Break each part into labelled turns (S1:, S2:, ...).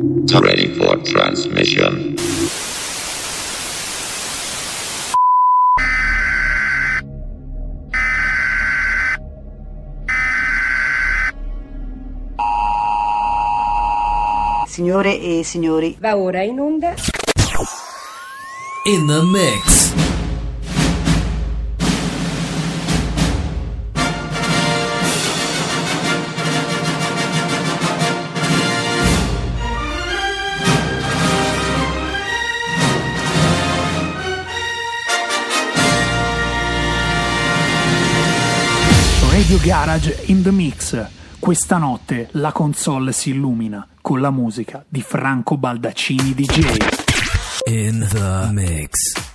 S1: Ready for transmission.
S2: Signore e signori,
S3: Va ora in onda
S4: In the mix.
S5: Radio Garage in the Mix. Questa notte la console si illumina con la musica di Franco Baldaccini DJ.
S4: In the mix.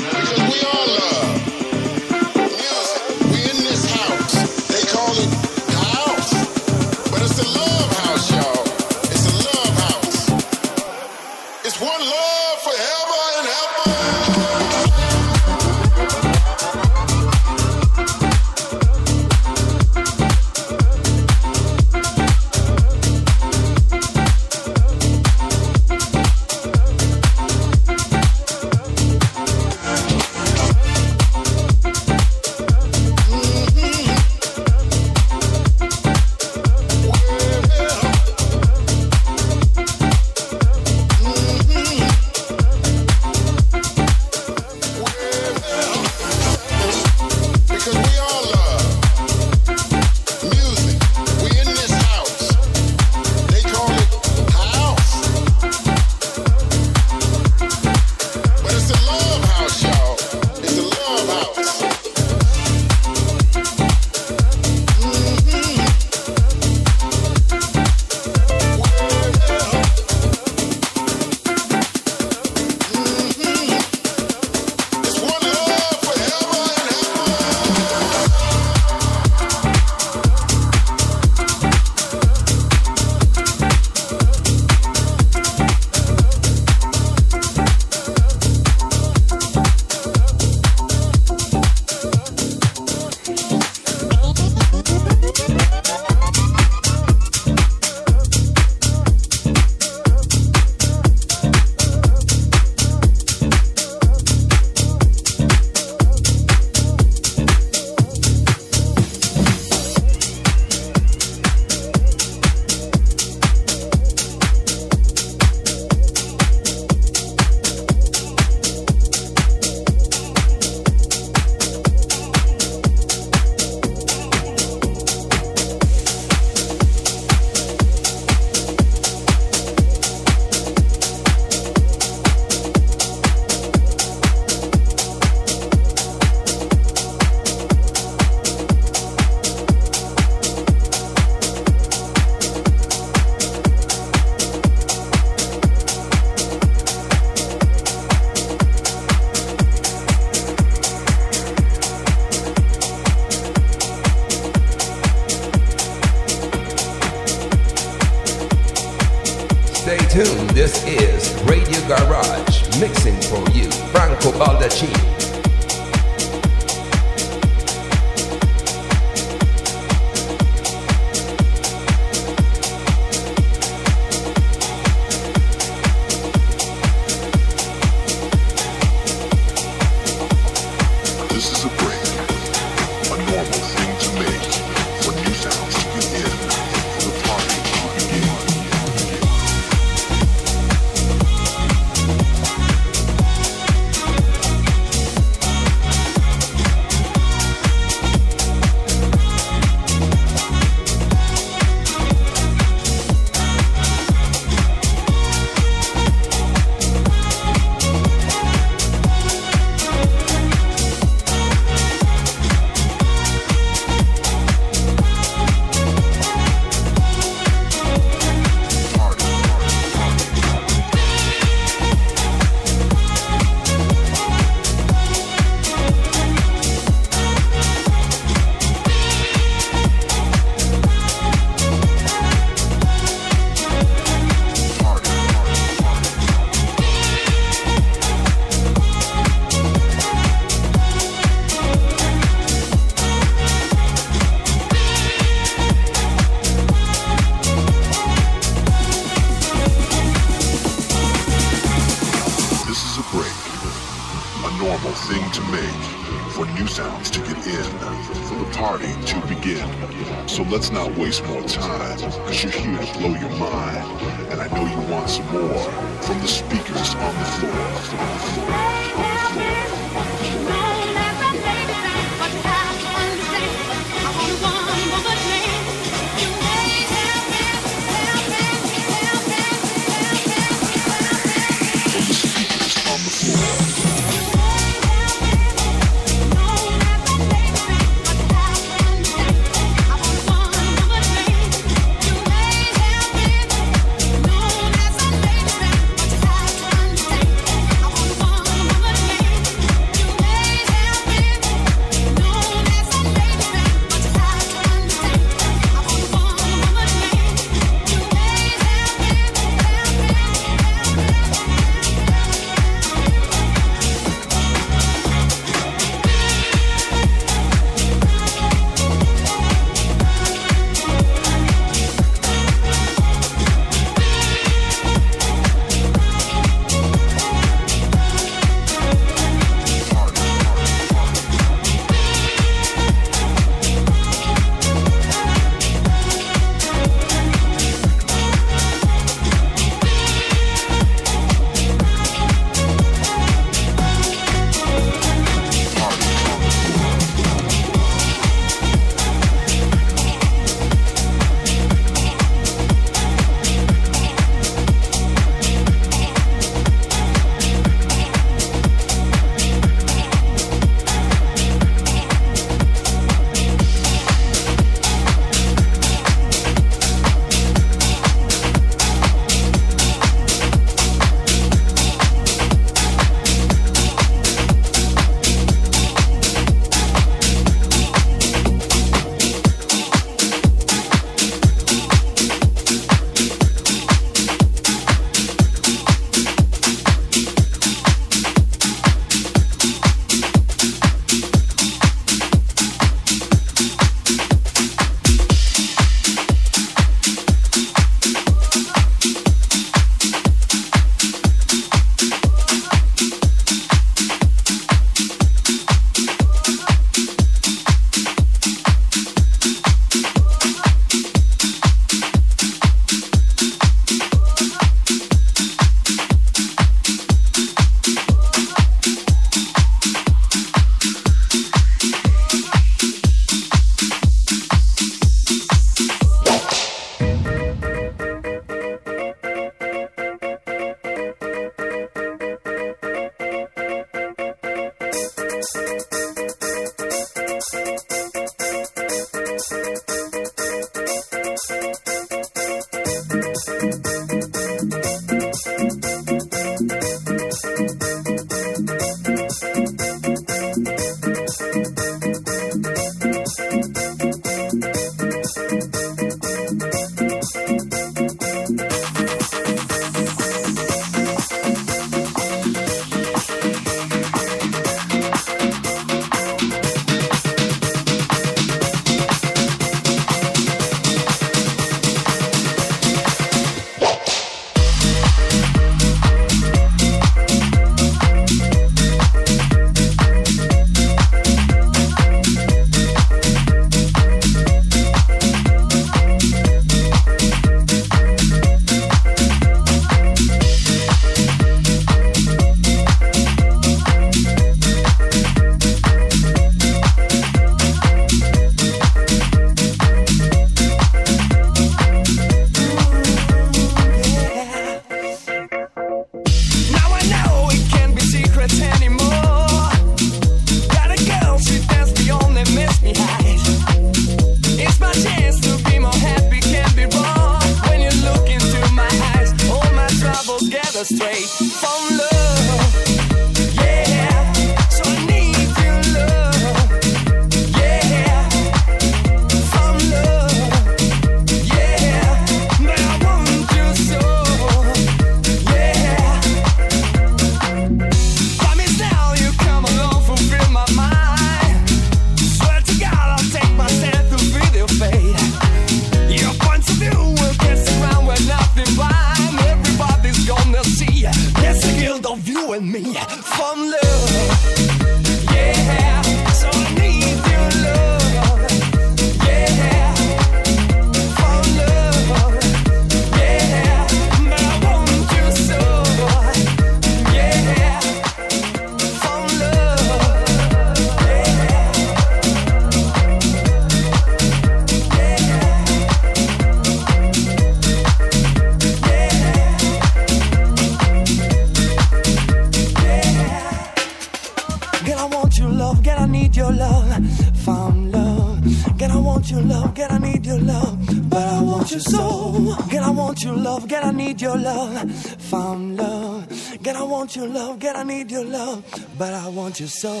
S6: Want your soul.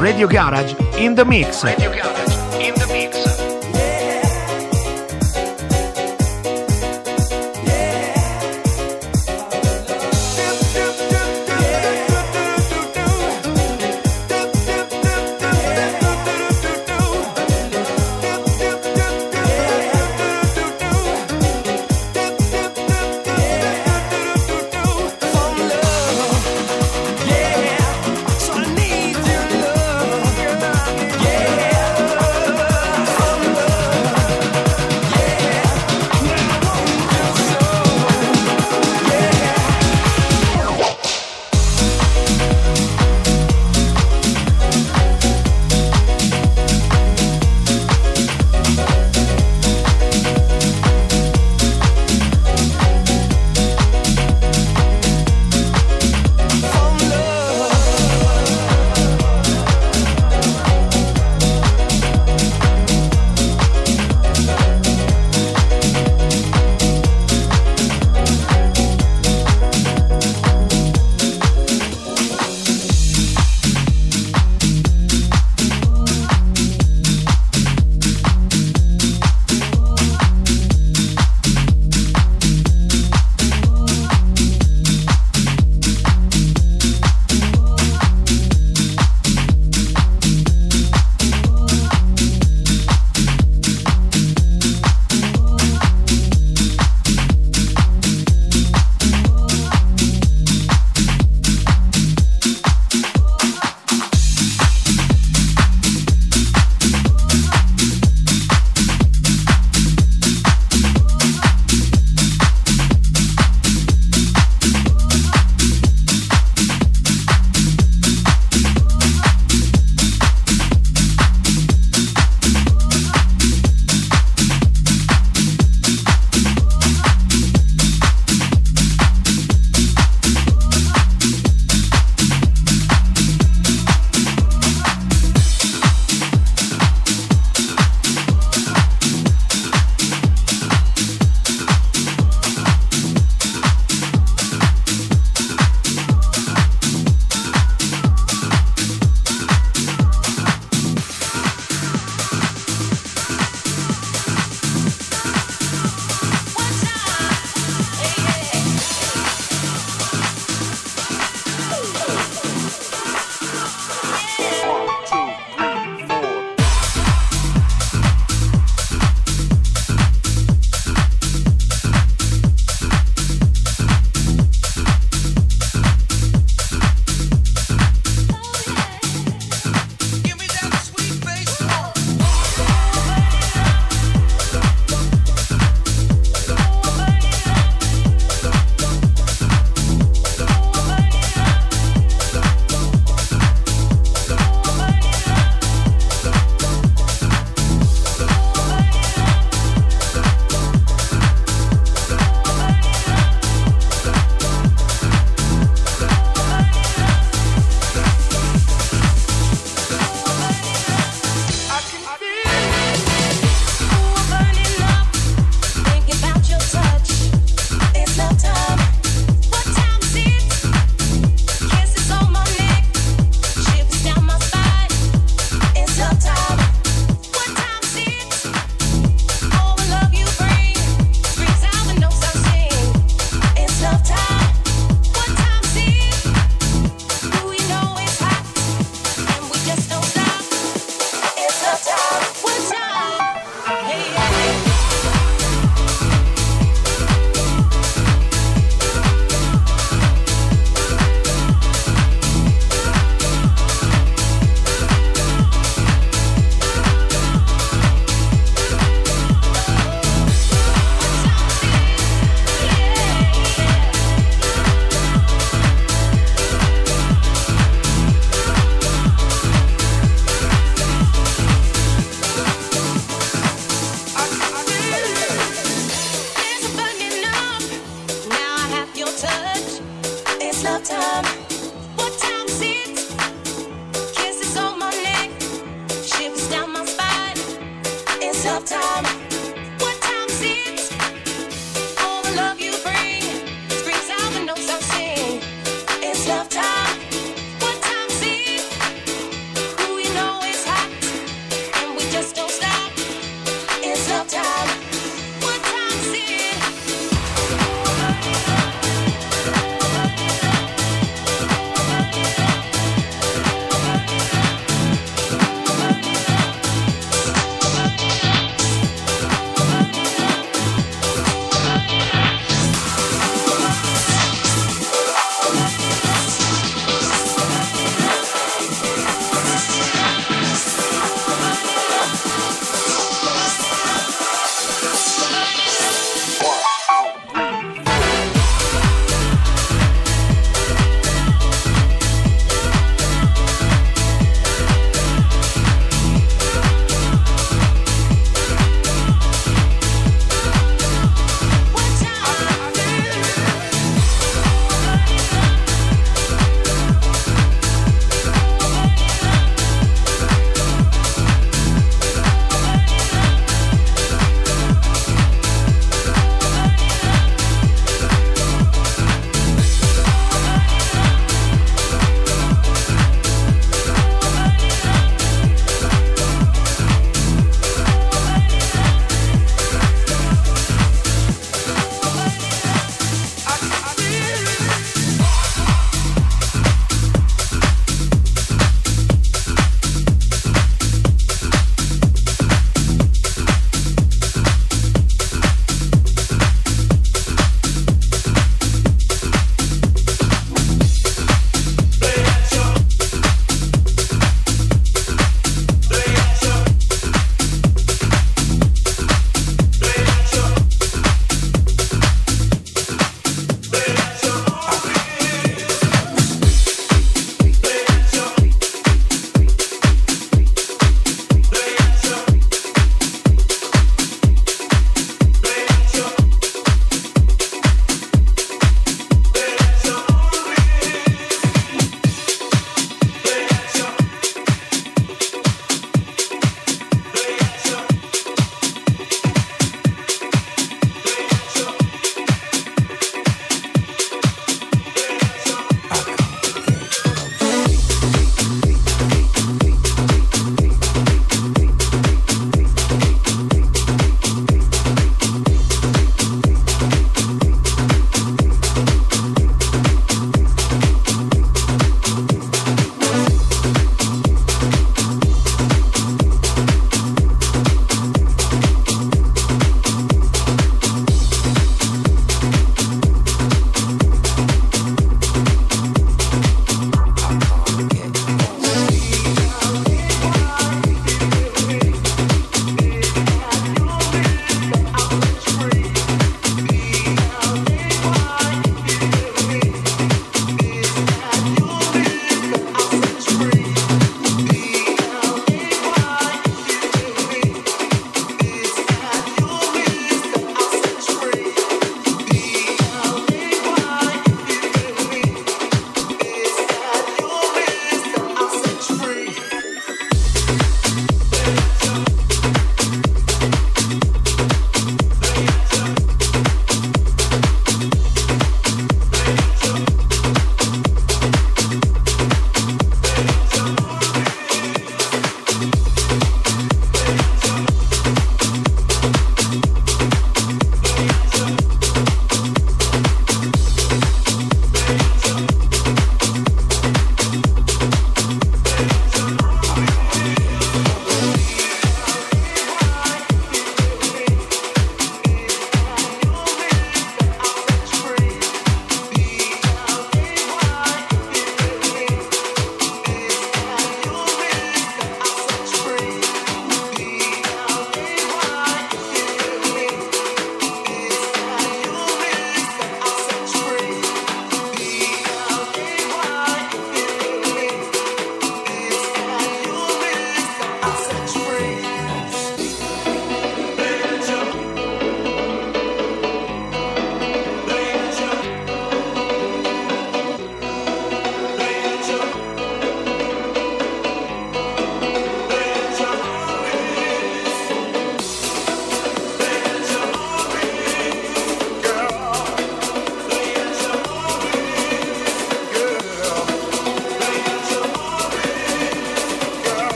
S7: Radio Garage in the mix.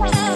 S7: Bye.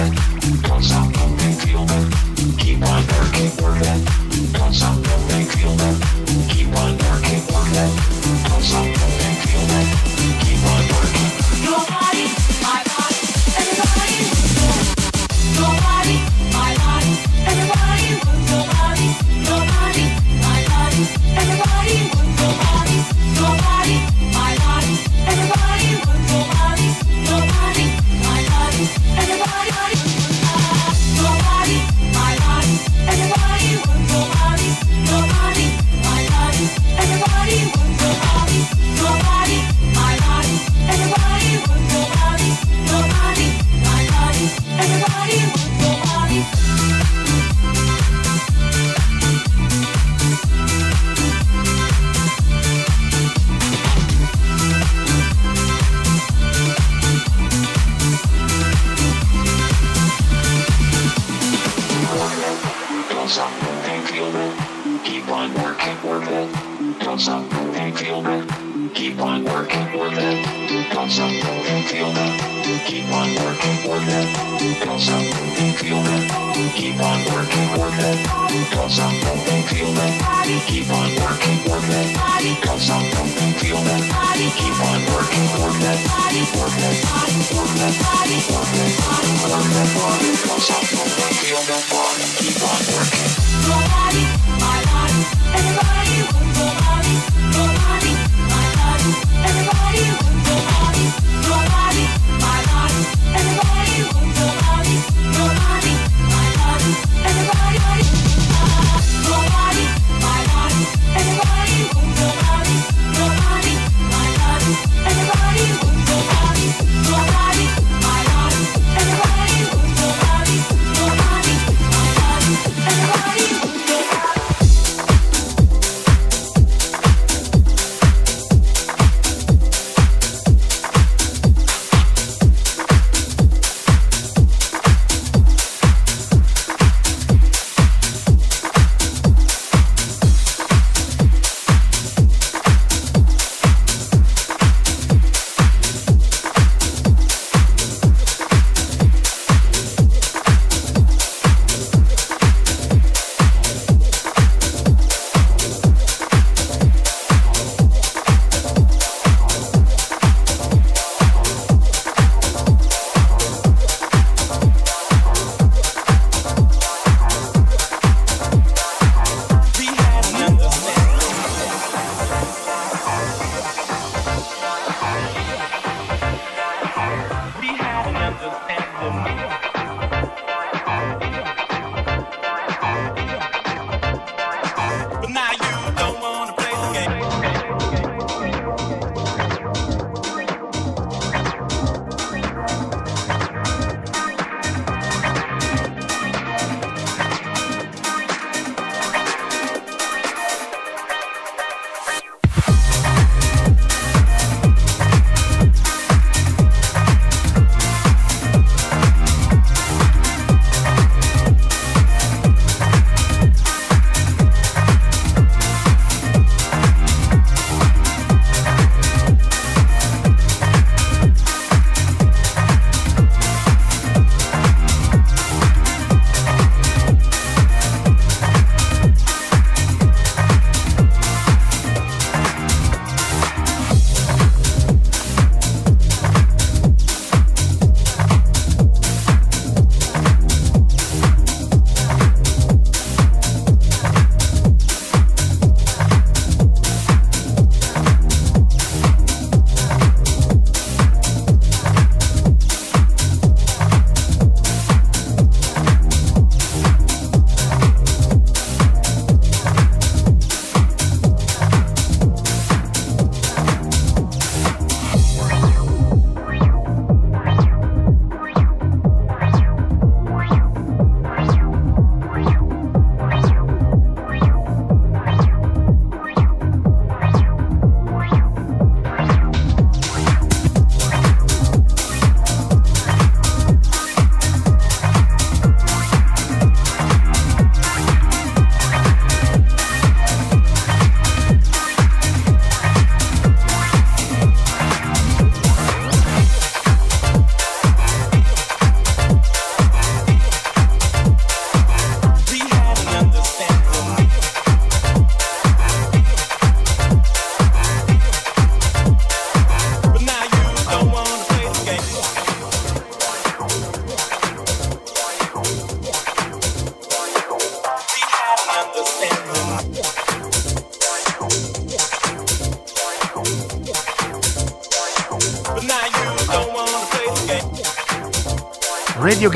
S8: Thank you.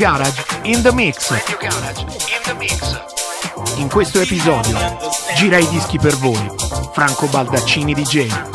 S8: Garage in the mix. In questo episodio gira i dischi per voi. Franco Baldaccini DJ.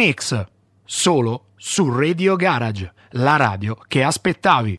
S6: Mix. Solo su Radio Garage, la radio che aspettavi.